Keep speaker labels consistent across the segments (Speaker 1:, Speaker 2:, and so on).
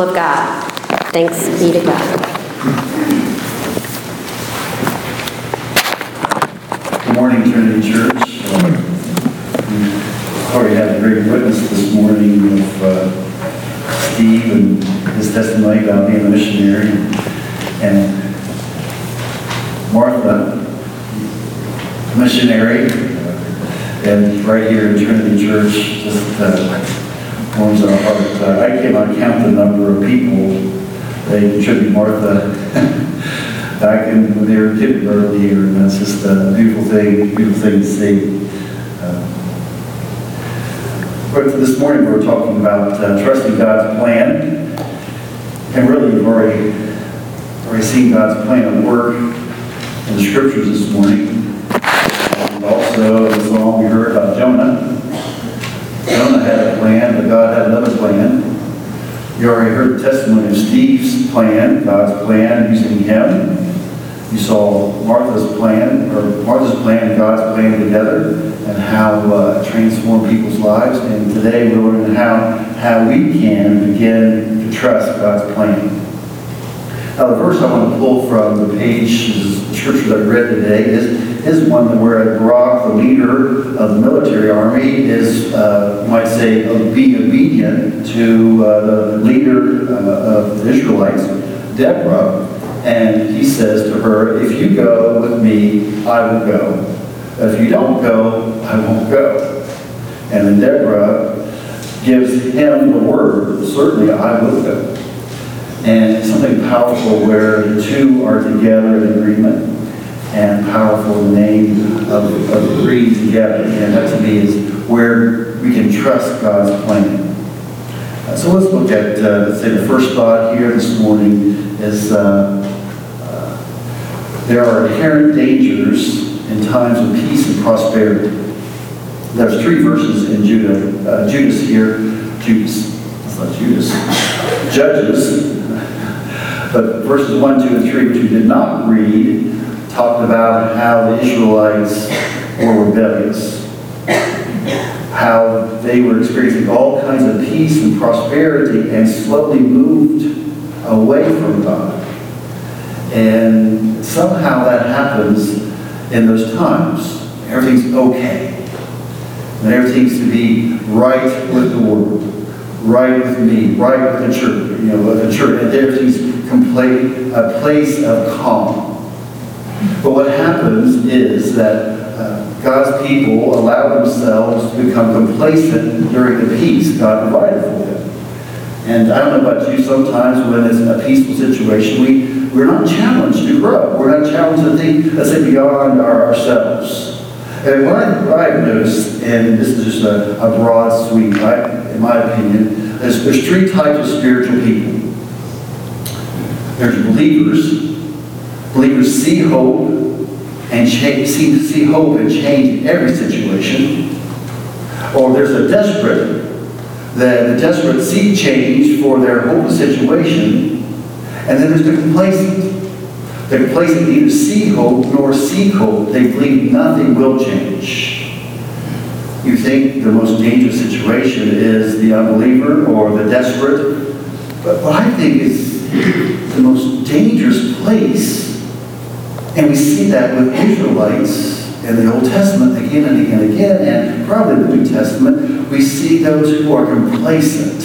Speaker 1: of God. Thanks be to God.
Speaker 2: Good morning, Trinity Church. We Already had a great witness this morning of uh, Steve and his testimony about being a missionary. And Martha, missionary, and right here in Trinity Church, just uh, warms our heart. Uh, I cannot count the number of people they tribute Martha back in when they were kindergarten here, and that's just a beautiful thing, beautiful thing to see. Uh, But this morning, we're talking about uh, trusting God's plan, and really, we've already, already seen God's plan at work in the scriptures this morning. And also, the song we heard about Jonah. Plan, but God had another plan. You already heard the testimony of Steve's plan, God's plan using him. You saw Martha's plan, or Martha's plan and God's plan together, and how uh, it transformed people's lives. And today we're learning how, how we can begin to trust God's plan. Now, the verse I want to pull from the page, is the scripture that I read today, is, is one where Barak, the leader of the military army, is, uh, might say, being obedient to uh, the leader uh, of the Israelites, Deborah, and he says to her, if you go with me, I will go. If you don't go, I won't go. And then Deborah gives him the word, certainly I will go. And something powerful where the two are together in agreement and powerful the name of, of agreeing together. And that to me is where we can trust God's plan. Uh, so let's look at, uh, let's say the first thought here this morning is uh, uh, there are inherent dangers in times of peace and prosperity. There's three verses in Judah, uh, Judas here, Judas, it's not Judas, Judges, but verses 1, 2, and 3, which we did not read, talked about how the Israelites were rebellious. How they were experiencing all kinds of peace and prosperity and slowly moved away from God. And somehow that happens in those times. Everything's okay. And everything's to be right with the world, right with me, right with the church, you know, with the church. And everything's complete, a place of calm. But what happens is that uh, God's people allow themselves to become complacent during the peace God provided for them. And I don't know about you, sometimes when it's a peaceful situation, we, we're not challenged to grow. We're not challenged to think, let's say, beyond our, ourselves. And what, I've noticed, and this is just a, a broad sweep, right, in my opinion, is there's three types of spiritual people. There's believers. Believers see hope and change, see, see hope and change in every situation. Or there's a desperate, that the desperate seek change for their hopeless situation. And then there's the complacent. The complacent neither see hope nor seek hope. They believe nothing will change. You think the most dangerous situation is the unbeliever or the desperate. But what I think is the most dangerous place, and we see that with Israelites in the Old Testament again and again and again, and probably the New Testament, we see those who are complacent.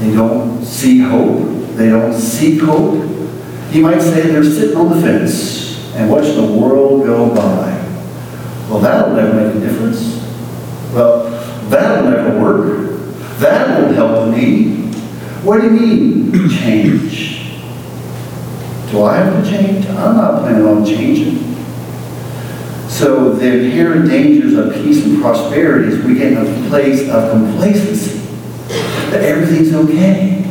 Speaker 2: They don't see hope. They don't seek hope. You might say they're sitting on the fence and watch the world go by. Well, that'll never make a difference. Well, that'll never work. That won't help me. What do you mean, change? Do I have to change? I'm not planning on changing. So the inherent dangers of peace and prosperity is we get in a place of complacency. That everything's okay.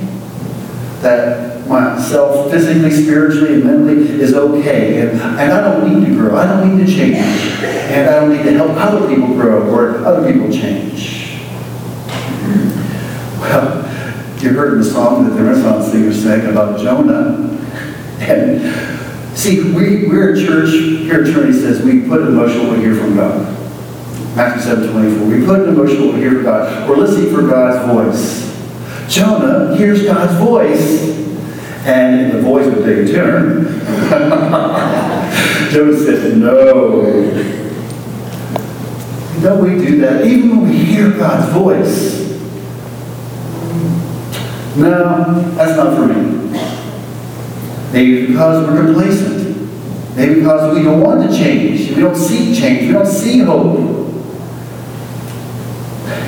Speaker 2: That myself physically, spiritually, and mentally is okay. And, and I don't need to grow. I don't need to change. And I don't need to help other people grow or other people change. Well, you heard in the song that the Renaissance singer sang about Jonah. See, we, we're a church, here at says we put what we hear from God. Matthew 7 24. We put what we hear from God. We're listening for God's voice. Jonah hears God's voice, and the voice would take a turn. Jonah says, No. Don't we do that? Even when we hear God's voice. No, that's not for me. Maybe because we're complacent. Maybe because we don't want to change. We don't see change. We don't see hope.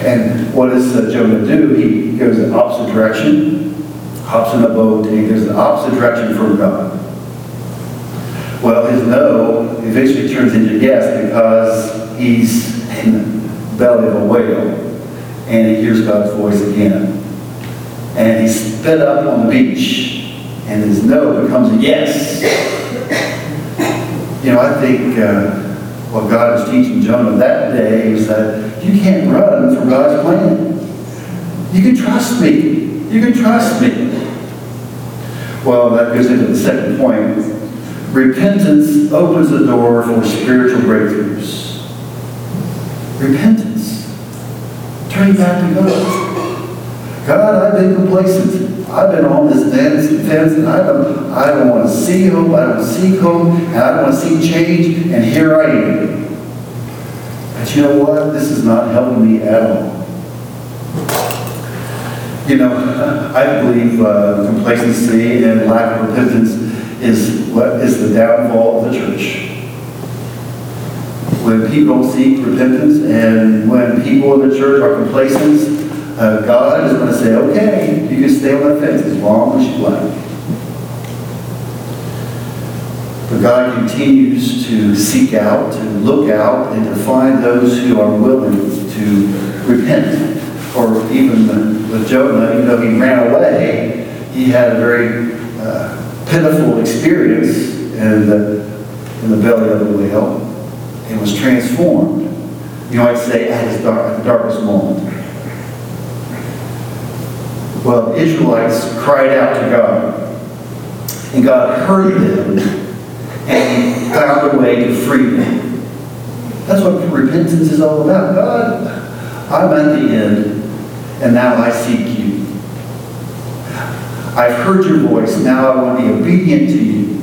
Speaker 2: And what does Jonah do? He goes the opposite direction, hops in a boat, and he goes the opposite direction from God. Well, his no eventually turns into yes because he's in the belly of a whale and he hears God's voice again. And he's spit up on the beach no it becomes a yes. You know, I think uh, what God was teaching Jonah that day is that you can't run from God's plan. You can trust me. You can trust me. Well, that goes into the second point. Repentance opens the door for spiritual breakthroughs. Repentance. Turning back to God. God, I've been complacent. I've been on this dance fence, and I don't, I don't want to see hope. I don't seek hope, and I don't want to see change. And here I am. But you know what? This is not helping me at all. You know, I believe uh, complacency and lack of repentance is what is the downfall of the church. When people seek repentance and when people in the church are complacent, uh, God is going to say, okay, you can stay on that fence as long as you like. But God continues to seek out, to look out, and to find those who are willing to repent. Or even with Jonah, even though he ran away, he had a very uh, pitiful experience in the, in the belly of the whale and was transformed. You might say at his dark, darkest moment. Well, Israelites cried out to God, and God heard them and found a way to free them. That's what repentance is all about. God, I'm at the end, and now I seek you. I've heard your voice, now I want to be obedient to you.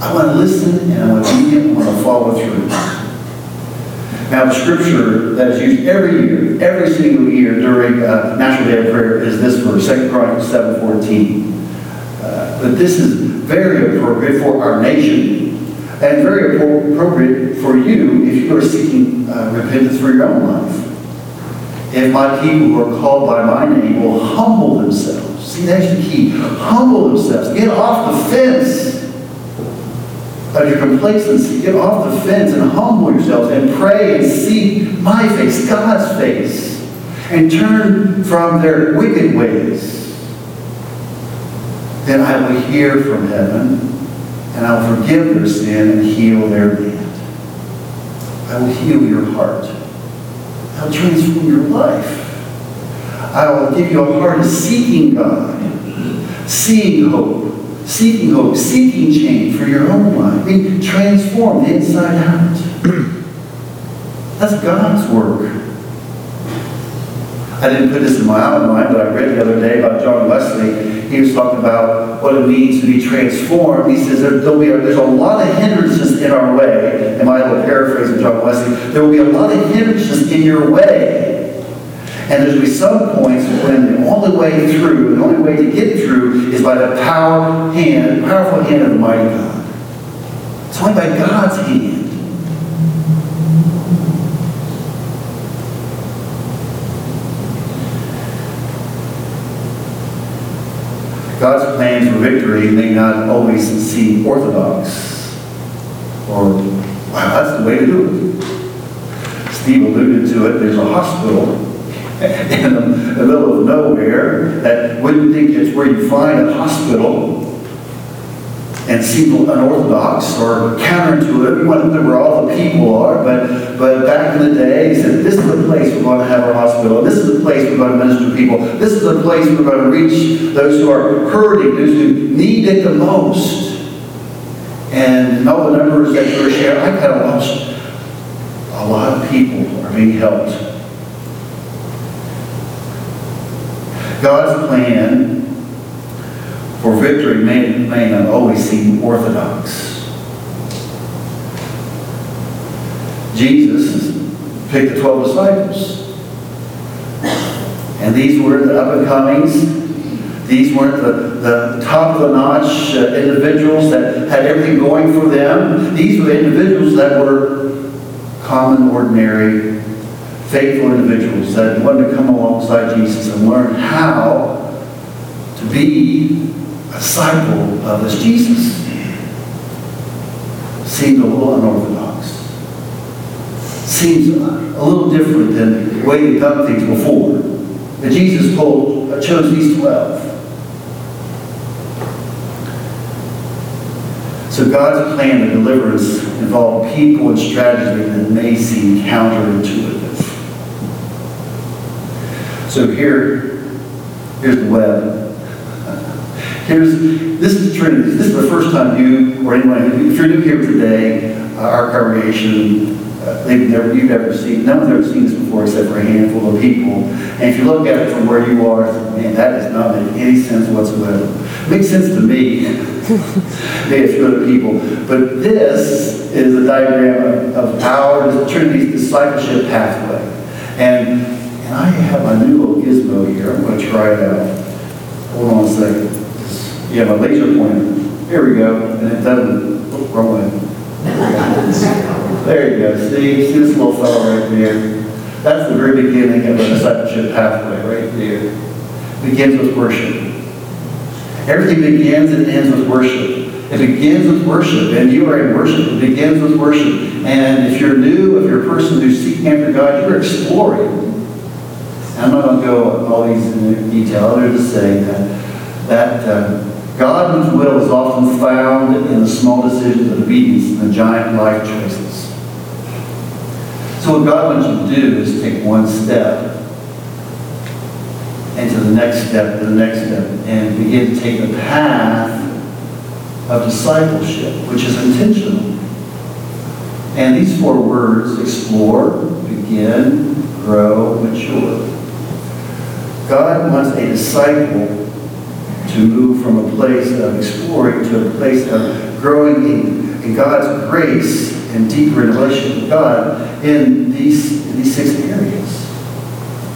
Speaker 2: I want to listen, and I'm obedient, I want to follow through. Now, the scripture that is used every year, every single year during uh, National Day of Prayer is this verse, 2 Chronicles 7.14. Uh, but this is very appropriate for our nation and very appropriate for you if you are seeking uh, repentance for your own life. If my people who are called by my name will humble themselves, see that's the key, humble themselves, get off the fence of your complacency, get off the fence and humble yourselves and pray and seek my face, God's face, and turn from their wicked ways then I will hear from heaven, and I will forgive their sin and heal their land. I will heal your heart. I will transform your life. I will give you a heart of seeking God, seeing hope, seeking hope, seeking change for your own life, being transformed inside out. That's God's work. I didn't put this in my outline, but I read the other day about John Wesley. He was talking about what it means to be transformed. He says there, will be a, there's a lot of hindrances in our way. In my little paraphrase John Wesley, there will be a lot of hindrances in your way. And there's going to be some points when the only way through, the only way to get through is by the power hand, powerful hand of the mighty God. It's only by God's hand. God's plans for victory may not always seem orthodox. Or, wow, that's the way to do it. Steve alluded to it. There's a hospital in the, middle of nowhere that wouldn't think it's where you find a hospital and seem unorthodox or counterintuitive. You want to where all the people are, but but back in the day, he said, this is the place we're going to have our hospital. This is the place we're going to minister to people. This is the place we're going to reach those who are hurting, those who need it the most. And all the numbers that you were sharing, I kind of a lot of people are being helped. God's plan for victory may, may not always seem orthodox. Jesus picked the 12 disciples. And these were the up and comings. These weren't the, the top of the notch uh, individuals that had everything going for them. These were individuals that were common, ordinary, faithful individuals that wanted to come alongside Jesus and learn how to be a disciple of this Jesus. Seemed a little unorthodox. Seems a little different than the way they've done things before. But Jesus told, chose these 12. So God's plan of deliverance involved people and strategy that may seem counterintuitive. So here, here's the web. Here's, this is Trinity. This is the first time you, or anyone, if you're new here today, uh, our congregation, uh, they've never, you've never seen, no one's ever seen this before except for a handful of people. And if you look at it from where you are, man, that does not make any sense whatsoever. It makes sense to me, maybe a few other people. But this is a diagram of, of our Trinity's discipleship pathway. And, and I have my new little gizmo here. I'm going to try it out. Hold on a second. Have a laser pointer. Here we go. And it doesn't, oh. There you go. See, see this little fellow right there? That's the very beginning of a discipleship pathway, right there. Begins with worship. Everything begins and ends with worship. It begins with worship, and you are in worship. It begins with worship. And if you're new, if you're a person who's seeking after God, you're exploring. I'm not going to go all these in detail, other to say that, that uh, will is often found in the small decisions of obedience and the giant life choices. So what God wants you to do is take one step and to the next step, to the next step, and begin to take the path of discipleship, which is intentional. And these four words, explore, begin, grow, mature. God wants a disciple to move from a place of exploring to a place of growing in, God's grace and deeper relationship with God in these, in these six areas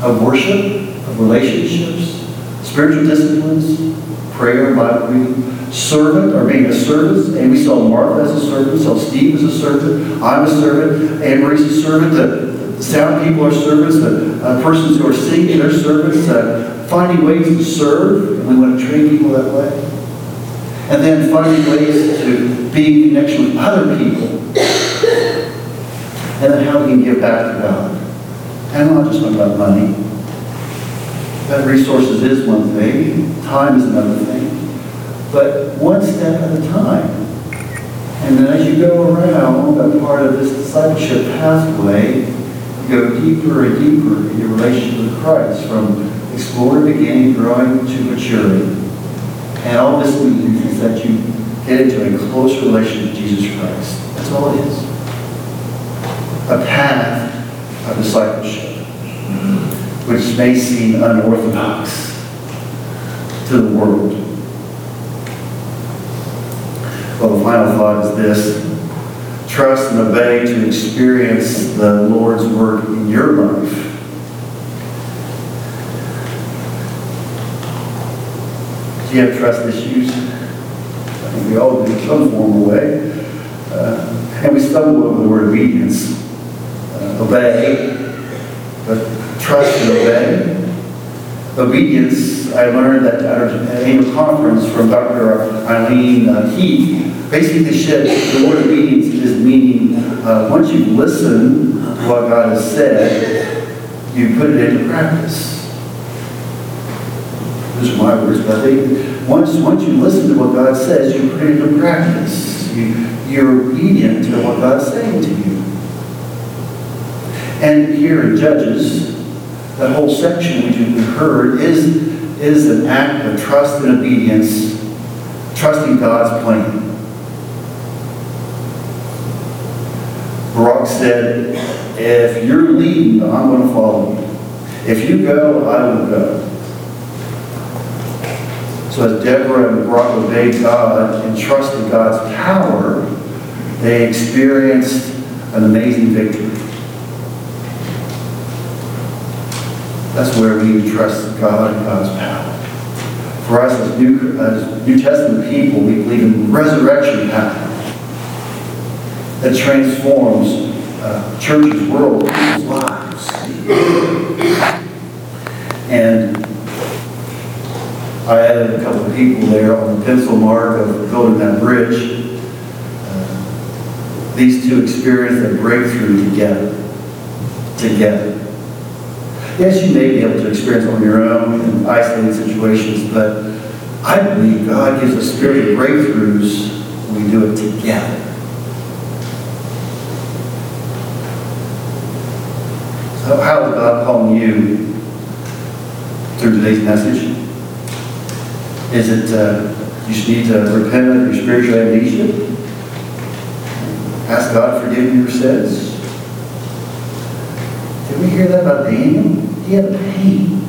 Speaker 2: of worship, of relationships, spiritual disciplines, prayer, Bible reading, servant, or being a servant. And we saw Martha as a servant, we saw Steve as a servant, I'm a servant, Anne Marie's a servant, sound people are servants, the uh, persons who are singing are servants, uh, finding ways to serve, and we want to train people that way. And then finding ways to be in connection with other people. And then how we can give back to God. And I'm not just talking about money. That resources is one thing, time is another thing. But one step at a time. And then as you go around that part of this discipleship pathway, go deeper and deeper in your relationship with Christ from exploring, beginning, growing to maturity. And all this means is that you get into a close relationship with Jesus Christ. That's all it is. A path of discipleship, which may seem unorthodox to the world. Well, the final thought is this. Trust and obey to experience the Lord's work in your life Do you have trust issues? I think we all do in some form or way. Uh, and we stumble over the word obedience. Uh, obey, but trust and obey. Obedience, I learned at, at a conference from Dr. Eileen uh, Heath, basically said the word obedience is meaning uh, once you listen to what God has said, you put it into practice. Those are my words, but I think once, once you listen to what God says, you put it into practice. You, you're obedient to what God's saying to you. And here in Judges, that whole section which you heard is, is an act of trust and obedience, trusting God's plan. Barak said, if you're leading, I'm going to follow you. If you go, I will go. So as Deborah and Barak obeyed God and trusted God's power, they experienced an amazing victory. That's where we trust God and God's power. For us as New, as New Testament people, we believe in resurrection power that transforms uh, churches, world, people's lives. And I added a couple of people there on the pencil mark of building that bridge. Uh, These two experienced a breakthrough together. Together. Yes, you may be able to experience on your own in isolated situations, but I believe God gives us spiritual breakthroughs when we do it together. So how is God calling you through today's message? Is it uh, you just need to repent of your spiritual amnesia? Ask God to forgive you your sins? Did we hear that about Daniel? A pain.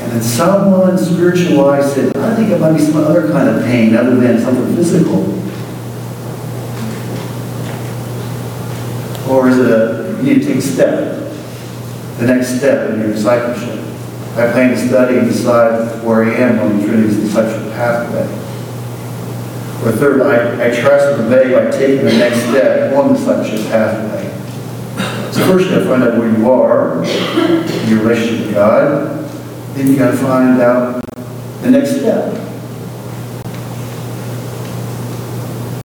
Speaker 2: And then someone spiritualized said, I think it might be some other kind of pain other than something physical. Or is it a, you need to take a step, the next step in your discipleship. I plan to study and decide where I am on the Trinity's discipleship pathway. Or third, I, I trust and obey by taking the next step on the discipleship pathway. So first you gotta find out where you are, in your relationship with God. Then you gotta find out the next step.